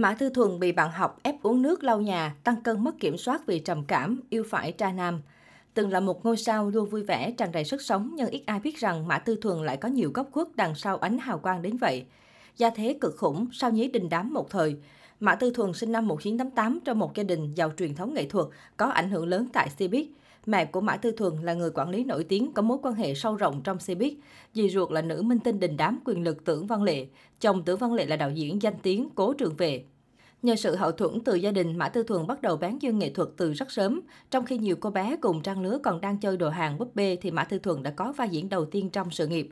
Mã Tư Thuần bị bạn học ép uống nước lau nhà, tăng cân mất kiểm soát vì trầm cảm, yêu phải tra nam. Từng là một ngôi sao luôn vui vẻ, tràn đầy sức sống, nhưng ít ai biết rằng Mã Tư Thuần lại có nhiều góc khuất đằng sau ánh hào quang đến vậy. Gia thế cực khủng, sao nhí đình đám một thời. Mã Tư Thuần sinh năm 1988 trong một gia đình giàu truyền thống nghệ thuật, có ảnh hưởng lớn tại Cbiz. Mẹ của Mã Tư Thuần là người quản lý nổi tiếng có mối quan hệ sâu rộng trong Cbiz. Dì ruột là nữ minh tinh đình đám quyền lực Tưởng Văn Lệ. Chồng Tưởng Văn Lệ là đạo diễn danh tiếng Cố Trường Vệ. Nhờ sự hậu thuẫn từ gia đình, Mã Tư Thuần bắt đầu bán duyên nghệ thuật từ rất sớm. Trong khi nhiều cô bé cùng trang lứa còn đang chơi đồ hàng búp bê thì Mã Tư Thuần đã có vai diễn đầu tiên trong sự nghiệp.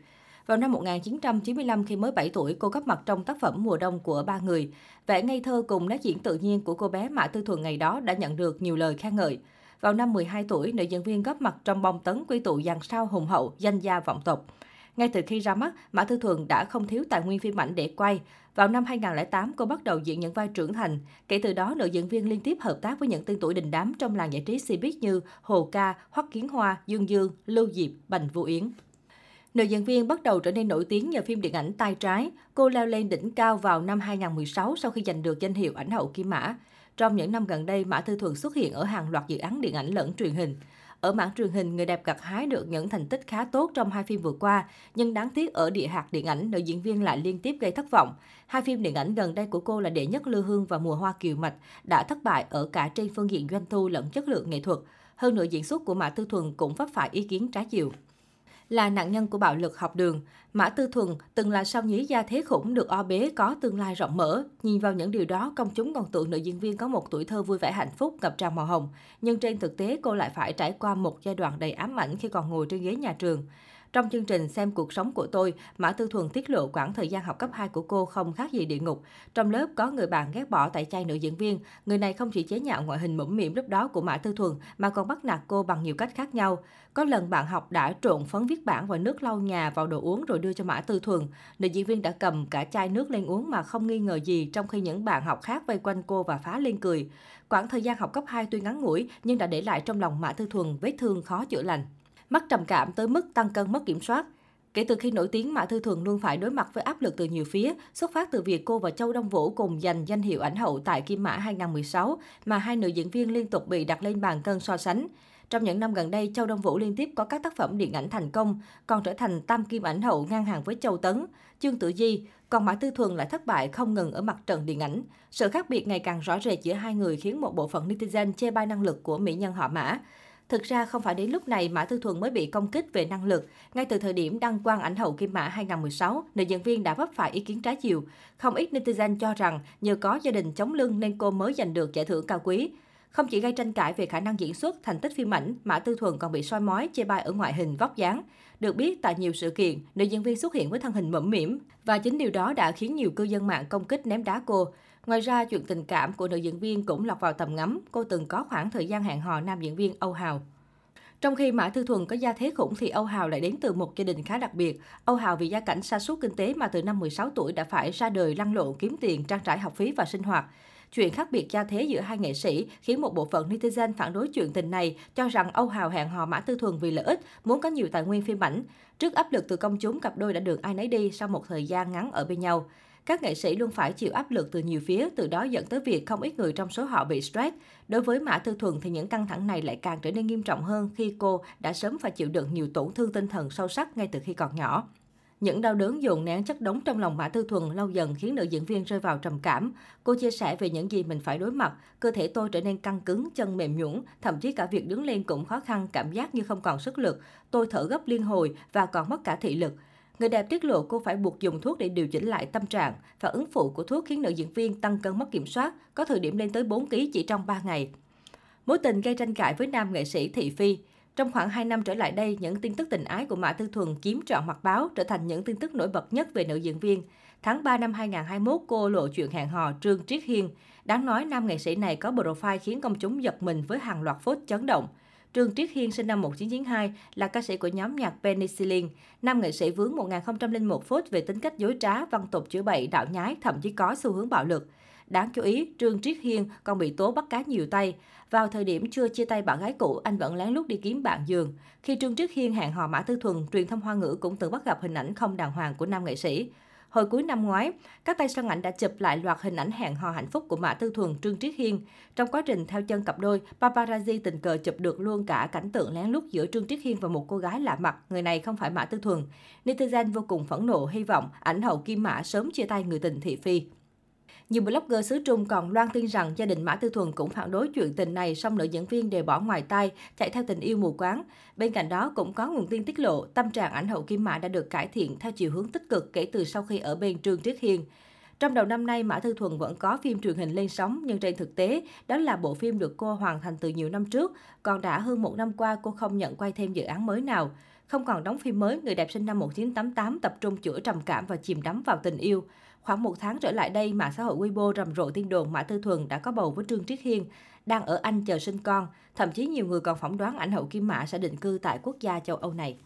Vào năm 1995, khi mới 7 tuổi, cô góp mặt trong tác phẩm Mùa đông của ba người. Vẻ ngây thơ cùng nét diễn tự nhiên của cô bé Mã Tư Thuần ngày đó đã nhận được nhiều lời khen ngợi. Vào năm 12 tuổi, nữ diễn viên góp mặt trong bom tấn quy tụ dàn sao hùng hậu, danh gia vọng tộc. Ngay từ khi ra mắt, Mã Thư Thuần đã không thiếu tài nguyên phim ảnh để quay. Vào năm 2008, cô bắt đầu diễn những vai trưởng thành. Kể từ đó, nữ diễn viên liên tiếp hợp tác với những tên tuổi đình đám trong làng giải trí Cbiz như Hồ Ca, Hoắc Kiến Hoa, Dương Dương, Lưu Diệp, Bành Vũ Yến. Nữ diễn viên bắt đầu trở nên nổi tiếng nhờ phim điện ảnh Tay Trái. Cô leo lên đỉnh cao vào năm 2016 sau khi giành được danh hiệu ảnh hậu Kim Mã. Trong những năm gần đây, Mã Tư Thuần xuất hiện ở hàng loạt dự án điện ảnh lẫn truyền hình. Ở mảng truyền hình, người đẹp gặt hái được những thành tích khá tốt trong hai phim vừa qua, nhưng đáng tiếc ở địa hạt điện ảnh, nữ diễn viên lại liên tiếp gây thất vọng. Hai phim điện ảnh gần đây của cô là Đệ nhất lưu Hương và Mùa Hoa Kiều Mạch đã thất bại ở cả trên phương diện doanh thu lẫn chất lượng nghệ thuật. Hơn nữa diễn xuất của Mã Tư Thuần cũng vấp phải ý kiến trái chiều là nạn nhân của bạo lực học đường. Mã Tư Thuần từng là sao nhí gia thế khủng được o bế có tương lai rộng mở. Nhìn vào những điều đó, công chúng còn tưởng nữ diễn viên có một tuổi thơ vui vẻ hạnh phúc ngập tràn màu hồng. Nhưng trên thực tế, cô lại phải trải qua một giai đoạn đầy ám ảnh khi còn ngồi trên ghế nhà trường. Trong chương trình Xem cuộc sống của tôi, Mã Tư Thuần tiết lộ quãng thời gian học cấp 2 của cô không khác gì địa ngục. Trong lớp có người bạn ghét bỏ tại chay nữ diễn viên. Người này không chỉ chế nhạo ngoại hình mũm mỉm lúc đó của Mã Tư Thuần mà còn bắt nạt cô bằng nhiều cách khác nhau. Có lần bạn học đã trộn phấn viết bản và nước lau nhà vào đồ uống rồi đưa cho Mã Tư Thuần. Nữ diễn viên đã cầm cả chai nước lên uống mà không nghi ngờ gì trong khi những bạn học khác vây quanh cô và phá lên cười. Quãng thời gian học cấp 2 tuy ngắn ngủi nhưng đã để lại trong lòng Mã Tư Thuần vết thương khó chữa lành mắc trầm cảm tới mức tăng cân mất kiểm soát. Kể từ khi nổi tiếng, Mã Thư Thuần luôn phải đối mặt với áp lực từ nhiều phía, xuất phát từ việc cô và Châu Đông Vũ cùng giành danh hiệu ảnh hậu tại Kim Mã 2016, mà hai nữ diễn viên liên tục bị đặt lên bàn cân so sánh. Trong những năm gần đây, Châu Đông Vũ liên tiếp có các tác phẩm điện ảnh thành công, còn trở thành tam kim ảnh hậu ngang hàng với Châu Tấn, Trương Tử Di, còn Mã Tư Thuần lại thất bại không ngừng ở mặt trận điện ảnh. Sự khác biệt ngày càng rõ rệt giữa hai người khiến một bộ phận netizen chê bai năng lực của mỹ nhân họ Mã. Thực ra không phải đến lúc này Mã Tư Thuần mới bị công kích về năng lực. Ngay từ thời điểm đăng quang ảnh hậu Kim Mã 2016, nữ diễn viên đã vấp phải ý kiến trái chiều. Không ít netizen cho rằng nhờ có gia đình chống lưng nên cô mới giành được giải thưởng cao quý. Không chỉ gây tranh cãi về khả năng diễn xuất, thành tích phim ảnh, Mã Tư Thuần còn bị soi mói, chê bai ở ngoại hình, vóc dáng. Được biết, tại nhiều sự kiện, nữ diễn viên xuất hiện với thân hình mẫm mỉm. Và chính điều đó đã khiến nhiều cư dân mạng công kích ném đá cô. Ngoài ra, chuyện tình cảm của nữ diễn viên cũng lọt vào tầm ngắm. Cô từng có khoảng thời gian hẹn hò nam diễn viên Âu Hào. Trong khi Mã Thư Thuần có gia thế khủng thì Âu Hào lại đến từ một gia đình khá đặc biệt. Âu Hào vì gia cảnh sa sút kinh tế mà từ năm 16 tuổi đã phải ra đời lăn lộn kiếm tiền, trang trải học phí và sinh hoạt. Chuyện khác biệt gia thế giữa hai nghệ sĩ khiến một bộ phận netizen phản đối chuyện tình này, cho rằng Âu Hào hẹn hò Mã Tư Thuần vì lợi ích, muốn có nhiều tài nguyên phim ảnh. Trước áp lực từ công chúng, cặp đôi đã được ai nấy đi sau một thời gian ngắn ở bên nhau. Các nghệ sĩ luôn phải chịu áp lực từ nhiều phía, từ đó dẫn tới việc không ít người trong số họ bị stress. Đối với Mã Tư Thuần thì những căng thẳng này lại càng trở nên nghiêm trọng hơn khi cô đã sớm phải chịu đựng nhiều tổn thương tinh thần sâu sắc ngay từ khi còn nhỏ. Những đau đớn dồn nén chất đống trong lòng Mã Tư Thuần lâu dần khiến nữ diễn viên rơi vào trầm cảm. Cô chia sẻ về những gì mình phải đối mặt. Cơ thể tôi trở nên căng cứng, chân mềm nhũn, thậm chí cả việc đứng lên cũng khó khăn, cảm giác như không còn sức lực. Tôi thở gấp liên hồi và còn mất cả thị lực. Người đẹp tiết lộ cô phải buộc dùng thuốc để điều chỉnh lại tâm trạng. và ứng phụ của thuốc khiến nữ diễn viên tăng cân mất kiểm soát, có thời điểm lên tới 4 kg chỉ trong 3 ngày. Mối tình gây tranh cãi với nam nghệ sĩ Thị Phi. Trong khoảng 2 năm trở lại đây, những tin tức tình ái của Mã Tư Thuần chiếm trọn mặt báo, trở thành những tin tức nổi bật nhất về nữ diễn viên. Tháng 3 năm 2021, cô lộ chuyện hẹn hò Trương Triết Hiên. Đáng nói, nam nghệ sĩ này có profile khiến công chúng giật mình với hàng loạt phốt chấn động. Trương Triết Hiên sinh năm 1992 là ca sĩ của nhóm nhạc Penicillin. Nam nghệ sĩ vướng 1001 phút về tính cách dối trá, văn tục chữa bậy, đạo nhái, thậm chí có xu hướng bạo lực. Đáng chú ý, Trương Triết Hiên còn bị tố bắt cá nhiều tay. Vào thời điểm chưa chia tay bạn gái cũ, anh vẫn lén lút đi kiếm bạn giường. Khi Trương Triết Hiên hẹn hò Mã Tư Thuần, truyền thông hoa ngữ cũng từng bắt gặp hình ảnh không đàng hoàng của nam nghệ sĩ. Hồi cuối năm ngoái, các tay săn ảnh đã chụp lại loạt hình ảnh hẹn hò hạnh phúc của Mã Tư Thuần, Trương Triết Hiên. Trong quá trình theo chân cặp đôi, paparazzi tình cờ chụp được luôn cả cảnh tượng lén lút giữa Trương Triết Hiên và một cô gái lạ mặt. Người này không phải Mã Tư Thuần. Netizen vô cùng phẫn nộ, hy vọng ảnh hậu Kim Mã sớm chia tay người tình thị phi. Nhiều blogger xứ Trung còn loan tin rằng gia đình Mã Tư Thuần cũng phản đối chuyện tình này, song nữ diễn viên đều bỏ ngoài tai, chạy theo tình yêu mù quáng. Bên cạnh đó cũng có nguồn tin tiết lộ tâm trạng ảnh hậu Kim Mã đã được cải thiện theo chiều hướng tích cực kể từ sau khi ở bên Trương Triết Hiên. Trong đầu năm nay, Mã Tư Thuần vẫn có phim truyền hình lên sóng, nhưng trên thực tế, đó là bộ phim được cô hoàn thành từ nhiều năm trước, còn đã hơn một năm qua cô không nhận quay thêm dự án mới nào. Không còn đóng phim mới, người đẹp sinh năm 1988 tập trung chữa trầm cảm và chìm đắm vào tình yêu. Khoảng một tháng trở lại đây, mạng xã hội Weibo rầm rộ tin đồn Mã Tư Thuần đã có bầu với Trương Triết Hiên, đang ở Anh chờ sinh con. Thậm chí nhiều người còn phỏng đoán ảnh hậu Kim Mã sẽ định cư tại quốc gia châu Âu này.